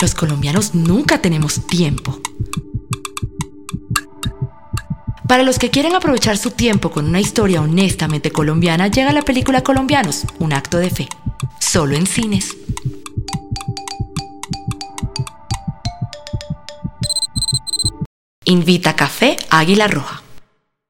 Los colombianos nunca tenemos tiempo. Para los que quieren aprovechar su tiempo con una historia honestamente colombiana, llega la película Colombianos, un acto de fe. Solo en cines. Invita Café Águila Roja.